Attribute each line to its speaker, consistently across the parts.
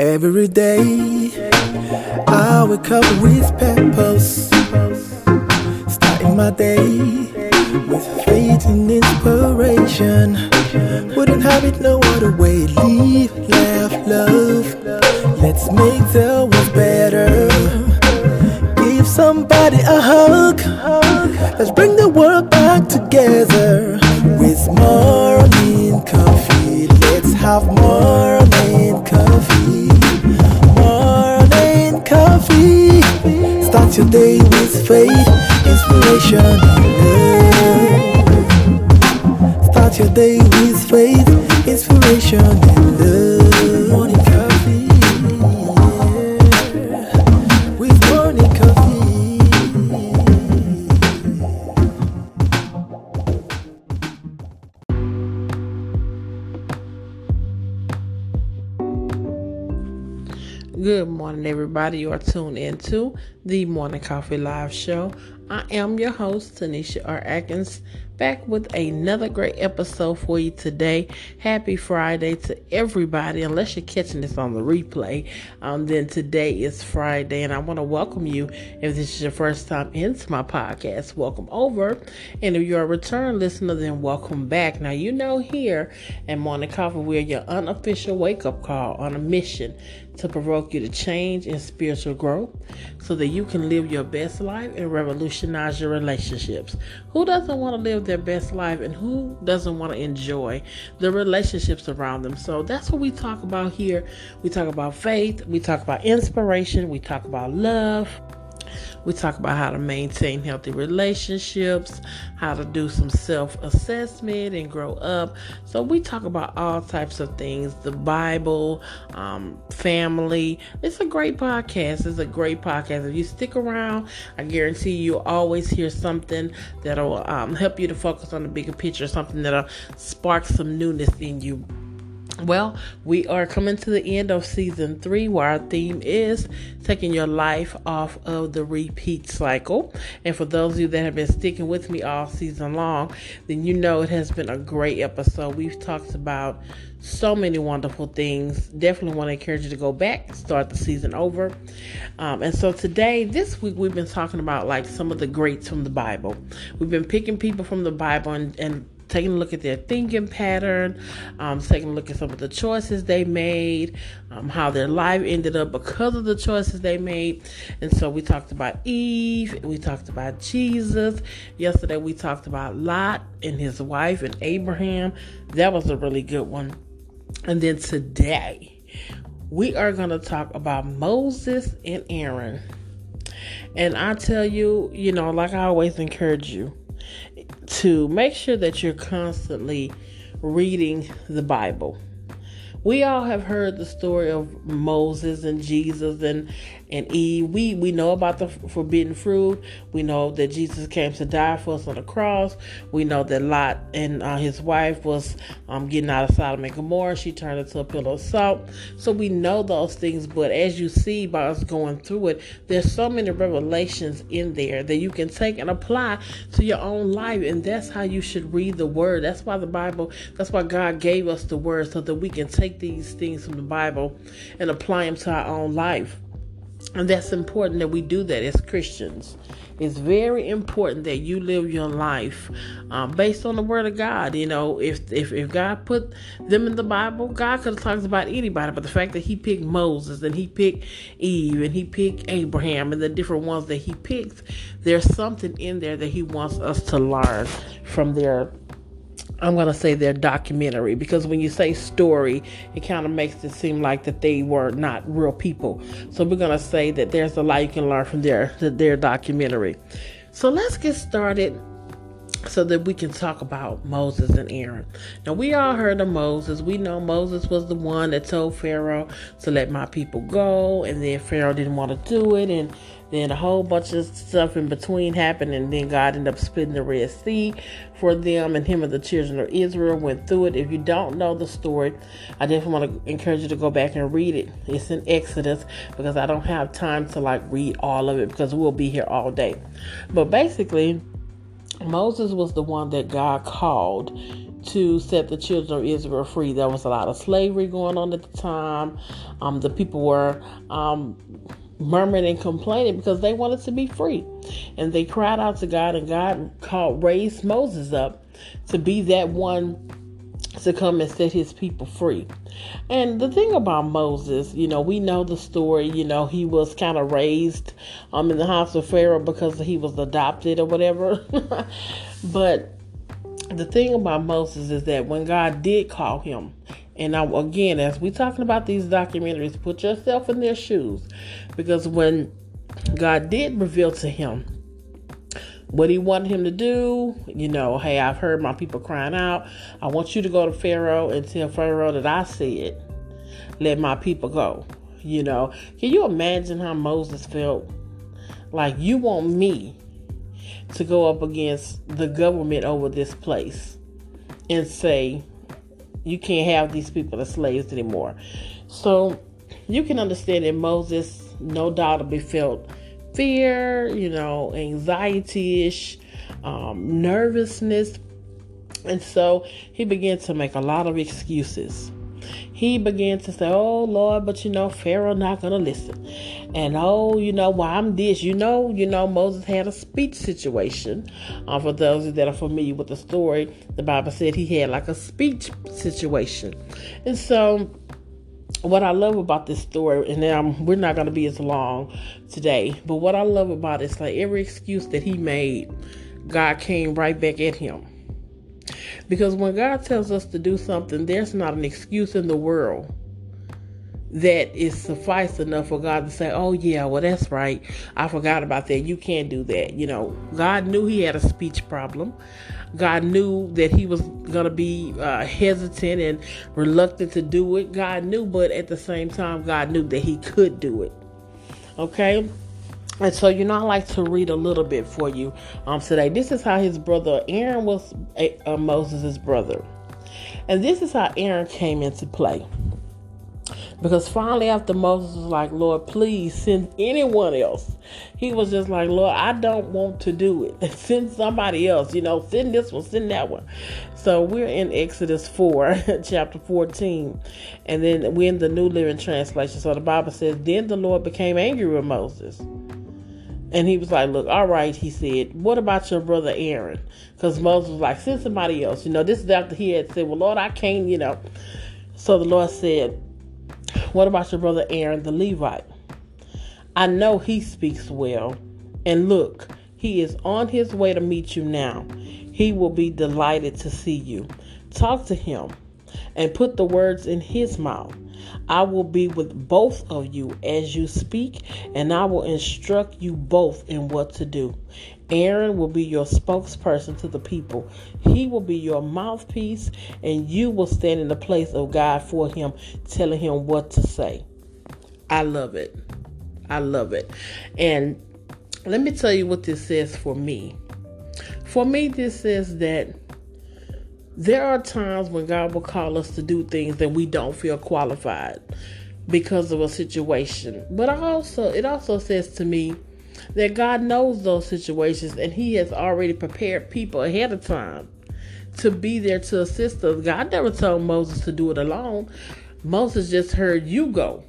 Speaker 1: Every day I wake up with purpose, starting my day with faith and inspiration. Wouldn't have it no other way. Leave, laugh, love. Let's make the world better. Give somebody a hug. Let's bring the world back together with morning coffee. Let's have morning coffee. Start your day with faith, inspiration, and love. Start your day with faith, inspiration, and love. Morning,
Speaker 2: everybody. You are tuned into the Morning Coffee Live Show. I am your host, Tanisha R. Atkins, back with another great episode for you today. Happy Friday to everybody. Unless you're catching this on the replay, um, then today is Friday, and I want to welcome you. If this is your first time into my podcast, welcome over. And if you're a return listener, then welcome back. Now, you know, here at Morning Coffee, we're your unofficial wake up call on a mission to provoke you to change and spiritual growth so that you can live your best life and revolutionize your relationships. Who doesn't want to live their best life and who doesn't want to enjoy the relationships around them? So that's what we talk about here. We talk about faith, we talk about inspiration, we talk about love. We talk about how to maintain healthy relationships, how to do some self assessment and grow up. So, we talk about all types of things the Bible, um, family. It's a great podcast. It's a great podcast. If you stick around, I guarantee you'll always hear something that'll um, help you to focus on the bigger picture, something that'll spark some newness in you. Well, we are coming to the end of season three, where our theme is taking your life off of the repeat cycle. And for those of you that have been sticking with me all season long, then you know it has been a great episode. We've talked about so many wonderful things. Definitely want to encourage you to go back, start the season over. Um, and so today, this week, we've been talking about like some of the greats from the Bible. We've been picking people from the Bible and, and taking a look at their thinking pattern, um, taking a look at some of the choices they made, um, how their life ended up because of the choices they made. And so we talked about Eve, we talked about Jesus. Yesterday we talked about Lot and his wife and Abraham. That was a really good one. And then today we are going to talk about Moses and Aaron. And I tell you, you know, like I always encourage you, to make sure that you're constantly reading the Bible. We all have heard the story of Moses and Jesus and and Eve. We we know about the forbidden fruit. We know that Jesus came to die for us on the cross. We know that Lot and uh, his wife was um, getting out of Sodom and Gomorrah. She turned into a pillar of salt. So we know those things. But as you see by us going through it, there's so many revelations in there that you can take and apply to your own life. And that's how you should read the Word. That's why the Bible. That's why God gave us the Word so that we can take these things from the Bible and apply them to our own life. And that's important that we do that as Christians. It's very important that you live your life um, based on the Word of God. You know, if, if if God put them in the Bible, God could have talked about anybody, but the fact that He picked Moses and He picked Eve and He picked Abraham and the different ones that He picked, there's something in there that He wants us to learn from their I'm going to say their documentary because when you say story, it kind of makes it seem like that they were not real people. So we're going to say that there's a lot you can learn from their their documentary. So let's get started so that we can talk about Moses and Aaron. Now, we all heard of Moses. We know Moses was the one that told Pharaoh to let my people go, and then Pharaoh didn't want to do it, and then a whole bunch of stuff in between happened, and then God ended up splitting the Red Sea for them, and him and the children of Israel went through it. If you don't know the story, I definitely want to encourage you to go back and read it. It's in Exodus because I don't have time to like read all of it because we'll be here all day. But basically, Moses was the one that God called to set the children of Israel free. There was a lot of slavery going on at the time. Um, the people were um, murmuring and complaining because they wanted to be free. And they cried out to God, and God called, raised Moses up to be that one to come and set his people free. And the thing about Moses, you know, we know the story, you know, he was kind of raised um in the house of Pharaoh because he was adopted or whatever. but the thing about Moses is that when God did call him, and now again, as we're talking about these documentaries, put yourself in their shoes. Because when God did reveal to him what he wanted him to do, you know, hey, I've heard my people crying out. I want you to go to Pharaoh and tell Pharaoh that I said, it let my people go. You know, can you imagine how Moses felt? Like, you want me to go up against the government over this place and say, you can't have these people as slaves anymore. So you can understand that Moses, no doubt, be felt fear, you know, anxiety ish, um, nervousness. And so he began to make a lot of excuses. He began to say, Oh Lord, but you know, Pharaoh not gonna listen. And oh, you know, why well, I'm this. You know, you know, Moses had a speech situation. Um, for those that are familiar with the story, the Bible said he had like a speech situation. And so what I love about this story, and now we're not going to be as long today, but what I love about it is like every excuse that he made, God came right back at him. Because when God tells us to do something, there's not an excuse in the world that is suffice enough for God to say, "Oh yeah, well that's right. I forgot about that. You can't do that." You know, God knew he had a speech problem. God knew that he was going to be uh, hesitant and reluctant to do it. God knew, but at the same time, God knew that he could do it. Okay? And so, you know, I like to read a little bit for you um, today. This is how his brother Aaron was uh, Moses' brother. And this is how Aaron came into play. Because finally, after Moses was like, Lord, please send anyone else, he was just like, Lord, I don't want to do it. send somebody else, you know, send this one, send that one. So we're in Exodus 4, chapter 14. And then we're in the New Living Translation. So the Bible says, Then the Lord became angry with Moses. And he was like, Look, all right, he said, What about your brother Aaron? Because Moses was like, Send somebody else. You know, this is after he had said, Well, Lord, I can't, you know. So the Lord said, what about your brother Aaron the Levite? I know he speaks well. And look, he is on his way to meet you now. He will be delighted to see you. Talk to him and put the words in his mouth. I will be with both of you as you speak, and I will instruct you both in what to do. Aaron will be your spokesperson to the people. He will be your mouthpiece, and you will stand in the place of God for him, telling him what to say. I love it. I love it. And let me tell you what this says for me. For me, this says that there are times when God will call us to do things that we don't feel qualified because of a situation. But also, it also says to me that God knows those situations and He has already prepared people ahead of time to be there to assist us. God never told Moses to do it alone. Moses just heard you go.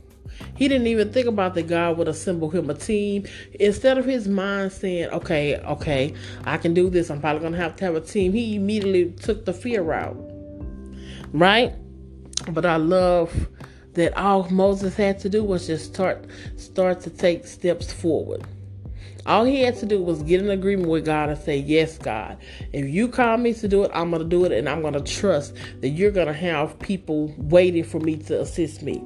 Speaker 2: He didn't even think about that God would assemble him a team. Instead of his mind saying, okay, okay, I can do this, I'm probably going to have to have a team, he immediately took the fear out. Right? But I love that all Moses had to do was just start start to take steps forward. All he had to do was get an agreement with God and say, Yes, God. If you call me to do it, I'm going to do it. And I'm going to trust that you're going to have people waiting for me to assist me.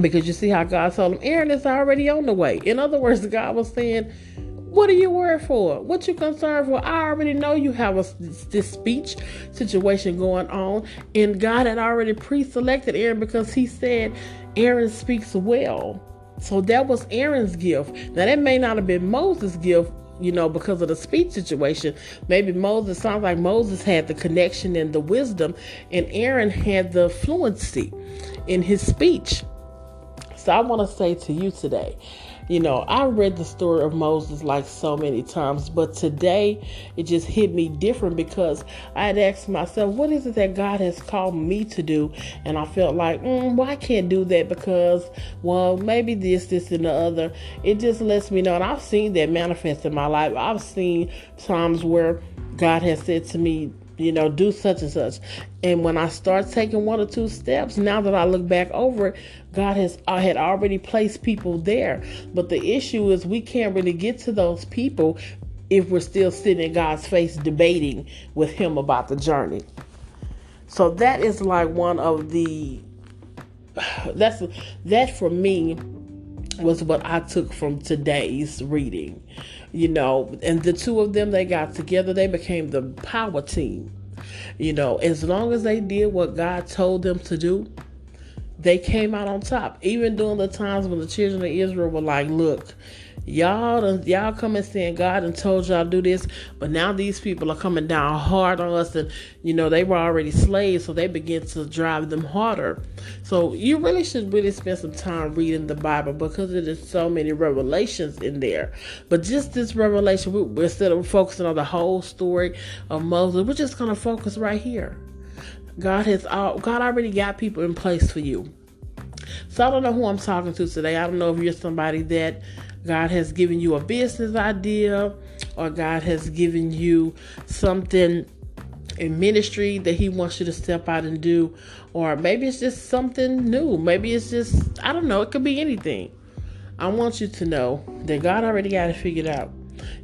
Speaker 2: Because you see how God told him, Aaron is already on the way. In other words, God was saying, What are you worried for? What you concerned for? I already know you have a, this speech situation going on. And God had already pre selected Aaron because he said, Aaron speaks well. So that was Aaron's gift. Now, that may not have been Moses' gift, you know, because of the speech situation. Maybe Moses, sounds like Moses had the connection and the wisdom, and Aaron had the fluency in his speech. So I want to say to you today You know, I read the story of Moses like so many times, but today it just hit me different because I had asked myself, what is it that God has called me to do? And I felt like, mm, well, I can't do that because, well, maybe this, this, and the other. It just lets me know, and I've seen that manifest in my life. I've seen times where God has said to me, you know, do such and such. And when I start taking one or two steps, now that I look back over it, God has I had already placed people there. But the issue is we can't really get to those people if we're still sitting in God's face debating with him about the journey. So that is like one of the that's that for me was what I took from today's reading. You know, and the two of them they got together, they became the power team. You know, as long as they did what God told them to do, they came out on top. Even during the times when the children of Israel were like, look, y'all y'all come and saying God and told y'all do this, but now these people are coming down hard on us, and you know they were already slaves, so they begin to drive them harder. So you really should really spend some time reading the Bible because it is so many revelations in there. But just this revelation, we, instead of focusing on the whole story of Moses, we're just gonna focus right here. God has all, God already got people in place for you. So I don't know who I'm talking to today. I don't know if you're somebody that God has given you a business idea or God has given you something in ministry that he wants you to step out and do. Or maybe it's just something new. Maybe it's just i don't know it could be anything. I want you to know that god already got it figured out.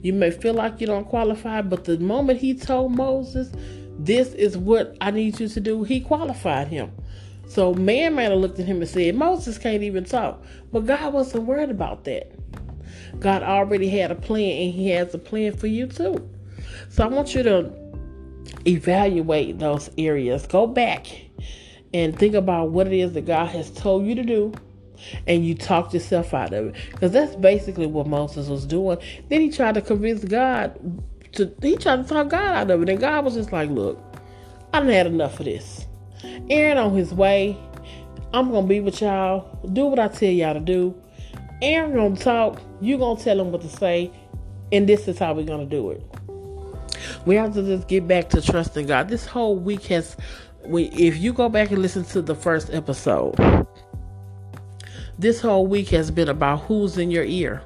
Speaker 2: You may feel like you don't qualify but the moment he told moses this is what i need you to do he qualified him. So man might have looked at him and said moses can't even talk. But god wasn't worried about that God already had a plan and He has a plan for you too. So I want you to evaluate those areas. Go back and think about what it is that God has told you to do and you talk yourself out of it. Because that's basically what Moses was doing. Then he tried to convince God to he tried to talk God out of it. And God was just like, look, I done had enough of this. Aaron on his way. I'm gonna be with y'all. Do what I tell y'all to do. Aaron gonna talk, you gonna tell him what to say, and this is how we're gonna do it. We have to just get back to trusting God. This whole week has we if you go back and listen to the first episode, this whole week has been about who's in your ear.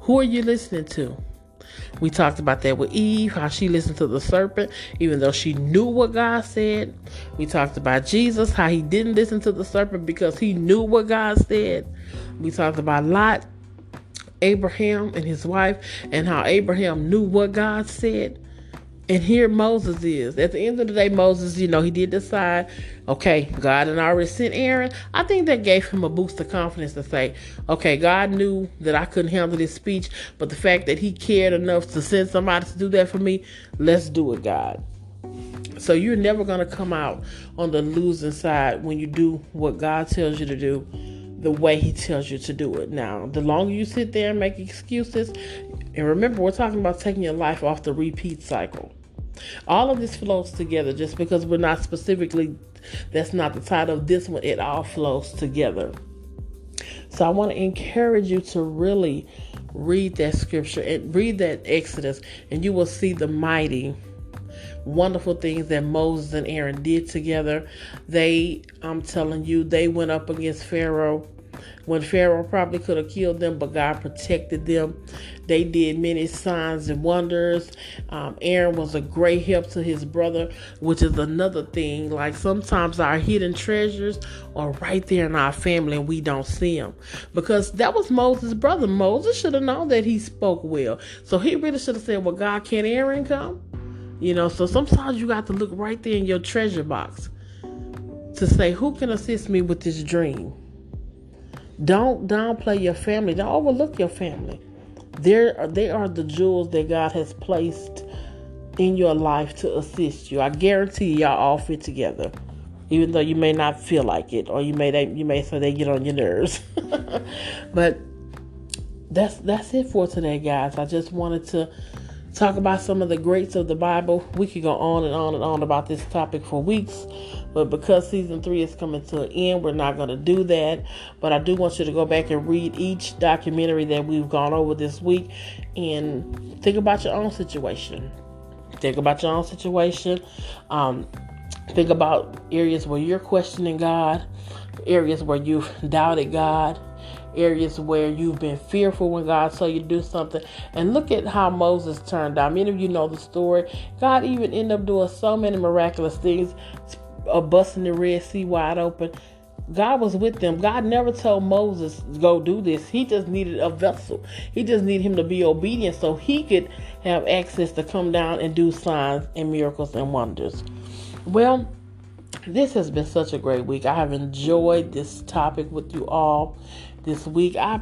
Speaker 2: Who are you listening to? We talked about that with Eve, how she listened to the serpent, even though she knew what God said. We talked about Jesus, how he didn't listen to the serpent because he knew what God said. We talked about Lot, Abraham, and his wife, and how Abraham knew what God said. And here Moses is. At the end of the day, Moses, you know, he did decide, okay, God had already sent Aaron. I think that gave him a boost of confidence to say, okay, God knew that I couldn't handle this speech, but the fact that he cared enough to send somebody to do that for me, let's do it, God. So you're never going to come out on the losing side when you do what God tells you to do the way he tells you to do it. Now, the longer you sit there and make excuses, and remember, we're talking about taking your life off the repeat cycle. All of this flows together just because we're not specifically, that's not the title of this one, it all flows together. So I want to encourage you to really read that scripture and read that Exodus, and you will see the mighty wonderful things that Moses and Aaron did together. They, I'm telling you, they went up against Pharaoh when Pharaoh probably could have killed them, but God protected them. They did many signs and wonders. Um, Aaron was a great help to his brother, which is another thing. Like sometimes our hidden treasures are right there in our family and we don't see them because that was Moses' brother. Moses should have known that he spoke well, so he really should have said, "Well, God, can't Aaron come?" You know, so sometimes you got to look right there in your treasure box to say, "Who can assist me with this dream?" Don't downplay your family. Don't overlook your family. They're, they are the jewels that God has placed in your life to assist you. I guarantee y'all all fit together, even though you may not feel like it, or you may they, you may say they get on your nerves. but that's that's it for today, guys. I just wanted to talk about some of the greats of the Bible. We could go on and on and on about this topic for weeks. But because season three is coming to an end, we're not going to do that. But I do want you to go back and read each documentary that we've gone over this week and think about your own situation. Think about your own situation. Um, think about areas where you're questioning God, areas where you've doubted God, areas where you've been fearful when God saw you do something. And look at how Moses turned out. Many of you know the story. God even ended up doing so many miraculous things uh, busting the Red Sea wide open. God was with them. God never told Moses, go do this. He just needed a vessel. He just needed him to be obedient so he could have access to come down and do signs and miracles and wonders. Well, this has been such a great week. I have enjoyed this topic with you all this week. I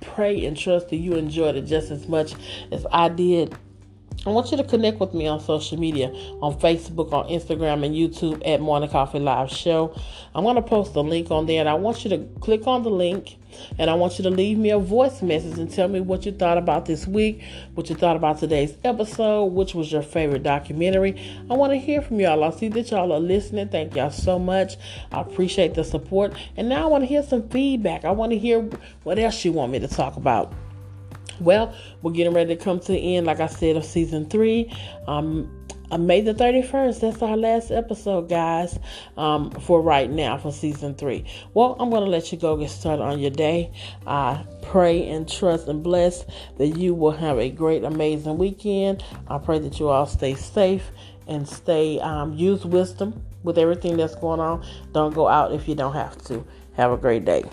Speaker 2: pray and trust that you enjoyed it just as much as I did. I want you to connect with me on social media on Facebook, on Instagram, and YouTube at Morning Coffee Live Show. I'm going to post a link on there, and I want you to click on the link and I want you to leave me a voice message and tell me what you thought about this week, what you thought about today's episode, which was your favorite documentary. I want to hear from y'all. I see that y'all are listening. Thank y'all so much. I appreciate the support. And now I want to hear some feedback. I want to hear what else you want me to talk about. Well, we're getting ready to come to the end, like I said, of season three. Um, on May the 31st, that's our last episode, guys, um, for right now for season three. Well, I'm going to let you go get started on your day. I pray and trust and bless that you will have a great, amazing weekend. I pray that you all stay safe and stay, um, use wisdom with everything that's going on. Don't go out if you don't have to. Have a great day.